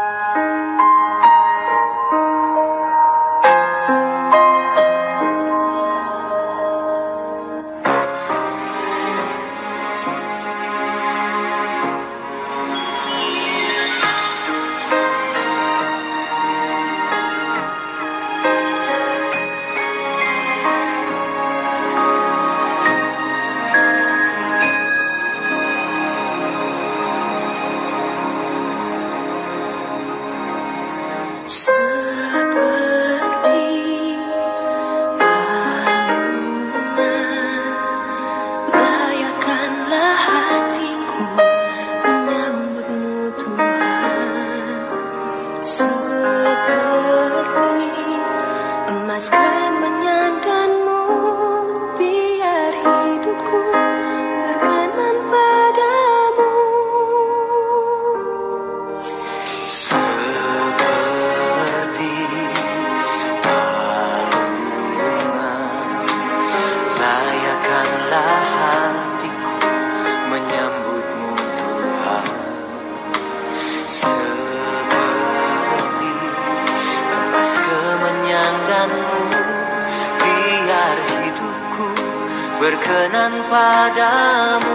Música was good. Padamu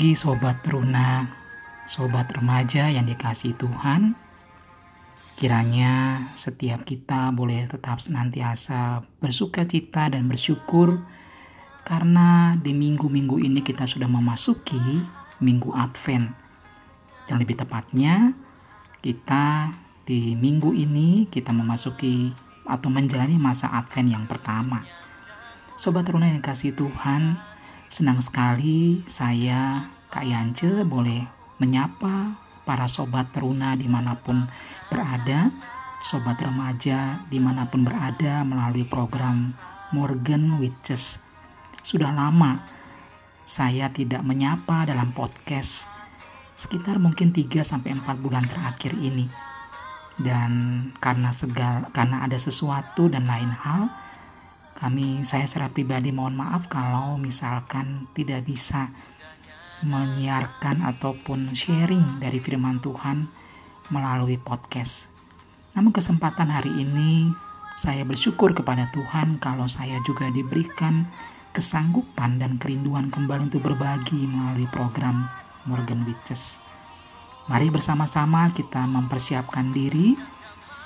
pagi Sobat Runa, Sobat remaja yang dikasih Tuhan. Kiranya setiap kita boleh tetap senantiasa bersuka cita dan bersyukur karena di minggu-minggu ini kita sudah memasuki minggu Advent. Yang lebih tepatnya, kita di minggu ini kita memasuki atau menjalani masa Advent yang pertama. Sobat Runa yang kasih Tuhan, senang sekali saya Kak Yance boleh menyapa para sobat teruna di mana pun berada, sobat remaja di mana pun berada melalui program Morgan Witches. Sudah lama saya tidak menyapa dalam podcast sekitar mungkin 3-4 bulan terakhir ini. Dan karena segal, karena ada sesuatu dan lain hal, kami saya secara pribadi mohon maaf kalau misalkan tidak bisa menyiarkan ataupun sharing dari firman Tuhan melalui podcast. Namun kesempatan hari ini saya bersyukur kepada Tuhan kalau saya juga diberikan kesanggupan dan kerinduan kembali untuk berbagi melalui program Morgan Witches. Mari bersama-sama kita mempersiapkan diri.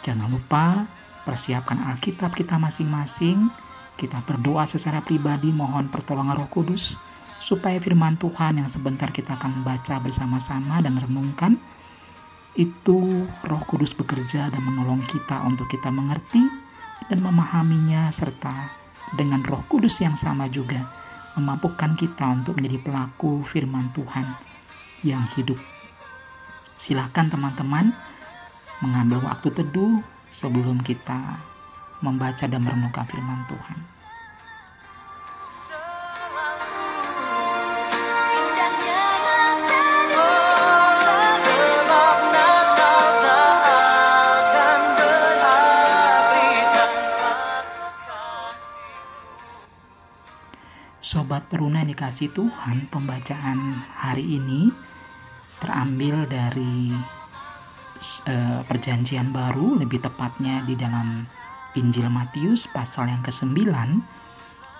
Jangan lupa persiapkan Alkitab kita masing-masing. Kita berdoa secara pribadi mohon pertolongan Roh Kudus supaya firman Tuhan yang sebentar kita akan baca bersama-sama dan renungkan itu Roh Kudus bekerja dan menolong kita untuk kita mengerti dan memahaminya serta dengan Roh Kudus yang sama juga memampukan kita untuk menjadi pelaku firman Tuhan yang hidup. Silakan teman-teman mengambil waktu teduh sebelum kita membaca dan merenungkan firman Tuhan. Sobat teruna yang dikasih Tuhan, pembacaan hari ini terambil dari eh, perjanjian baru, lebih tepatnya di dalam Injil Matius pasal yang ke-9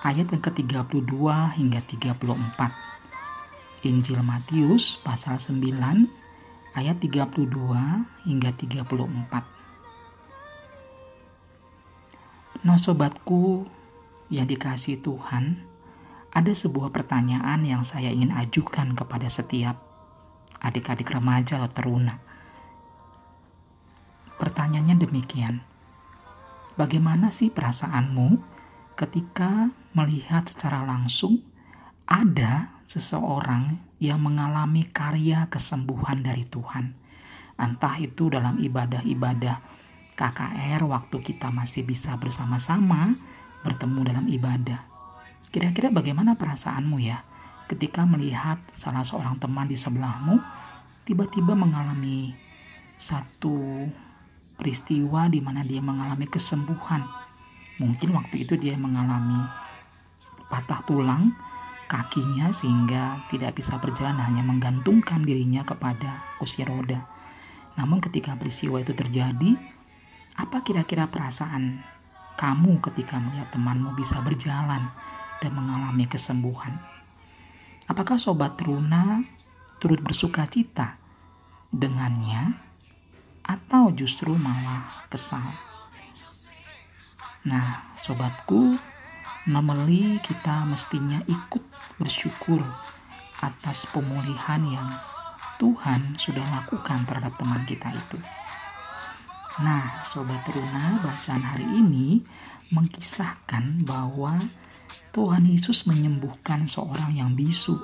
ayat yang ke-32 hingga 34. Injil Matius pasal 9 ayat 32 hingga 34. Nah sobatku yang dikasih Tuhan, ada sebuah pertanyaan yang saya ingin ajukan kepada setiap adik-adik remaja atau teruna. Pertanyaannya demikian. Bagaimana sih perasaanmu ketika melihat secara langsung ada seseorang yang mengalami karya kesembuhan dari Tuhan. Entah itu dalam ibadah-ibadah KKR waktu kita masih bisa bersama-sama bertemu dalam ibadah. Kira-kira bagaimana perasaanmu ya ketika melihat salah seorang teman di sebelahmu tiba-tiba mengalami satu peristiwa di mana dia mengalami kesembuhan. Mungkin waktu itu dia mengalami patah tulang kakinya sehingga tidak bisa berjalan hanya menggantungkan dirinya kepada kursi roda. Namun ketika peristiwa itu terjadi, apa kira-kira perasaan kamu ketika melihat temanmu bisa berjalan dan mengalami kesembuhan? Apakah sobat Runa turut bersuka cita dengannya atau justru malah kesal? Nah, sobatku, normally kita mestinya ikut bersyukur atas pemulihan yang Tuhan sudah lakukan terhadap teman kita itu. Nah, Sobat Runa, bacaan hari ini mengkisahkan bahwa Tuhan Yesus menyembuhkan seorang yang bisu.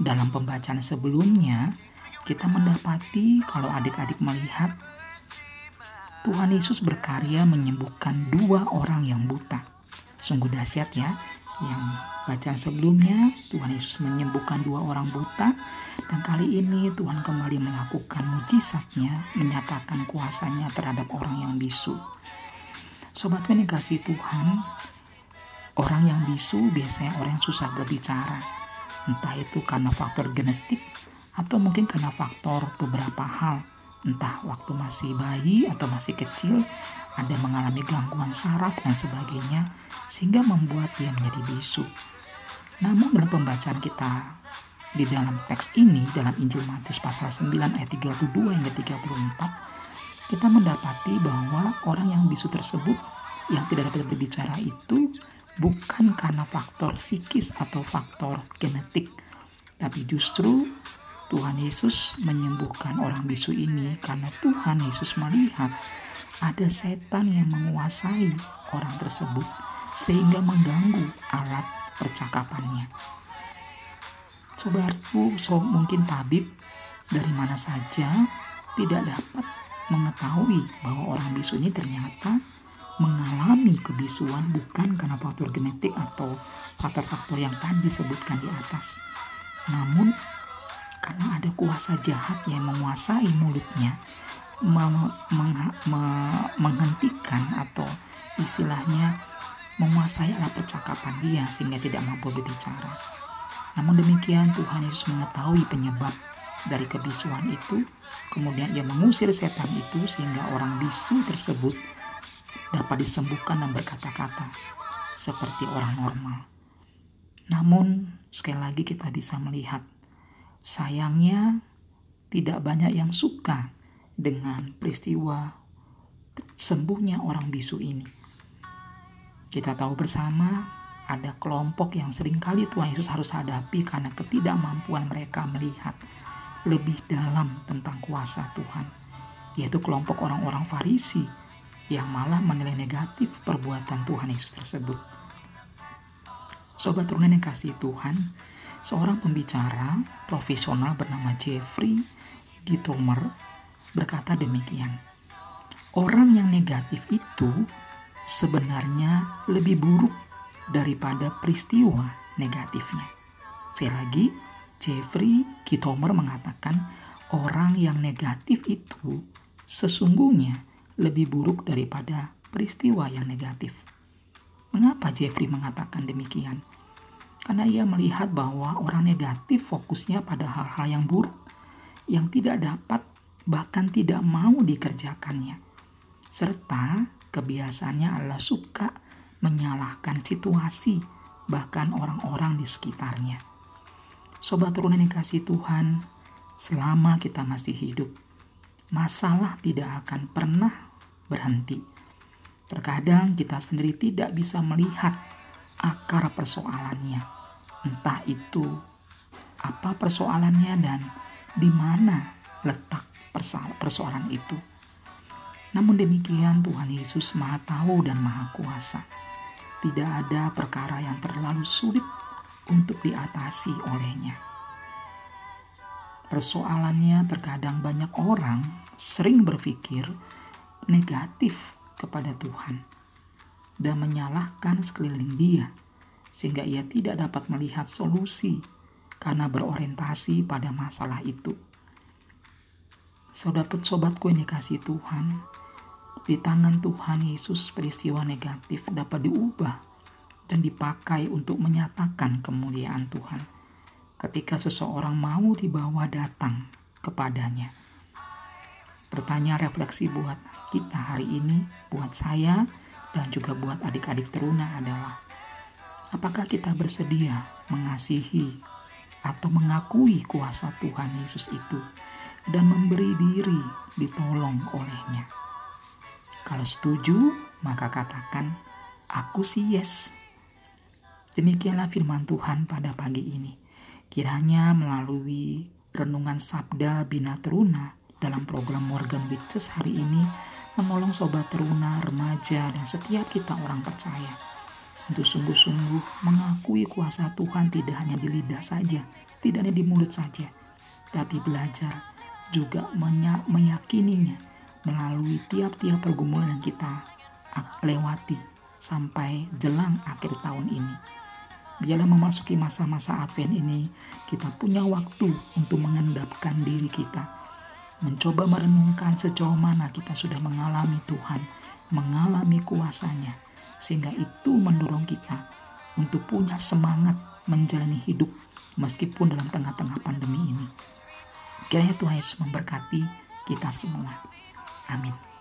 Dalam pembacaan sebelumnya, kita mendapati kalau adik-adik melihat Tuhan Yesus berkarya menyembuhkan dua orang yang buta. Sungguh dahsyat ya, yang bacaan sebelumnya Tuhan Yesus menyembuhkan dua orang buta dan kali ini Tuhan kembali melakukan mujizatnya menyatakan kuasanya terhadap orang yang bisu Sobat kasih Tuhan orang yang bisu biasanya orang yang susah berbicara entah itu karena faktor genetik atau mungkin karena faktor beberapa hal entah waktu masih bayi atau masih kecil ada mengalami gangguan saraf dan sebagainya sehingga membuat dia menjadi bisu. Namun dalam pembacaan kita di dalam teks ini dalam Injil Matius pasal 9 ayat 32 hingga 34 kita mendapati bahwa orang yang bisu tersebut yang tidak dapat berbicara itu bukan karena faktor psikis atau faktor genetik tapi justru Tuhan Yesus menyembuhkan orang bisu ini karena Tuhan Yesus melihat ada setan yang menguasai orang tersebut sehingga mengganggu alat percakapannya. Sobatku, so mungkin tabib dari mana saja tidak dapat mengetahui bahwa orang bisu ini ternyata mengalami kebisuan bukan karena faktor genetik atau faktor-faktor yang tadi disebutkan di atas. Namun karena ada kuasa jahat yang menguasai mulutnya me, meng, me, menghentikan atau istilahnya menguasai alat percakapan dia sehingga tidak mampu berbicara. Namun demikian Tuhan Yesus mengetahui penyebab dari kebisuan itu, kemudian ia mengusir setan itu sehingga orang bisu tersebut dapat disembuhkan dan berkata-kata seperti orang normal. Namun sekali lagi kita bisa melihat Sayangnya, tidak banyak yang suka dengan peristiwa sembuhnya orang bisu ini. Kita tahu bersama ada kelompok yang sering kali Tuhan Yesus harus hadapi karena ketidakmampuan mereka melihat lebih dalam tentang kuasa Tuhan, yaitu kelompok orang-orang Farisi yang malah menilai negatif perbuatan Tuhan Yesus tersebut. Sobat turunan yang kasih Tuhan, Seorang pembicara profesional bernama Jeffrey Gitomer berkata demikian. Orang yang negatif itu sebenarnya lebih buruk daripada peristiwa negatifnya. Sekali lagi, Jeffrey Gitomer mengatakan orang yang negatif itu sesungguhnya lebih buruk daripada peristiwa yang negatif. Mengapa Jeffrey mengatakan demikian? Karena ia melihat bahwa orang negatif fokusnya pada hal-hal yang buruk, yang tidak dapat bahkan tidak mau dikerjakannya. Serta kebiasaannya adalah suka menyalahkan situasi, bahkan orang-orang di sekitarnya. Sobat turunan yang kasih Tuhan, selama kita masih hidup, masalah tidak akan pernah berhenti. Terkadang kita sendiri tidak bisa melihat akar persoalannya. Entah itu apa persoalannya dan di mana letak persoalan itu. Namun demikian Tuhan Yesus Maha Tahu dan Maha Kuasa. tidak ada perkara yang terlalu sulit untuk diatasi olehnya. Persoalannya terkadang banyak orang sering berpikir negatif kepada Tuhan dan menyalahkan sekeliling dia sehingga ia tidak dapat melihat solusi karena berorientasi pada masalah itu. Sobat-sobatku yang dikasih Tuhan, di tangan Tuhan Yesus peristiwa negatif dapat diubah dan dipakai untuk menyatakan kemuliaan Tuhan. Ketika seseorang mau dibawa datang kepadanya. Pertanyaan refleksi buat kita hari ini, buat saya, dan juga buat adik-adik teruna adalah apakah kita bersedia mengasihi atau mengakui kuasa Tuhan Yesus itu dan memberi diri ditolong olehnya. Kalau setuju, maka katakan, aku sih yes. Demikianlah firman Tuhan pada pagi ini. Kiranya melalui renungan Sabda Bina Teruna dalam program Morgan Witches hari ini menolong sobat teruna, remaja, dan setiap kita orang percaya untuk sungguh-sungguh mengakui kuasa Tuhan tidak hanya di lidah saja, tidak hanya di mulut saja, tapi belajar juga meyakininya melalui tiap-tiap pergumulan yang kita lewati sampai jelang akhir tahun ini. Biarlah memasuki masa-masa Advent ini, kita punya waktu untuk mengendapkan diri kita mencoba merenungkan sejauh mana kita sudah mengalami Tuhan, mengalami kuasanya, sehingga itu mendorong kita untuk punya semangat menjalani hidup meskipun dalam tengah-tengah pandemi ini. Kiranya Tuhan Yesus memberkati kita semua. Amin.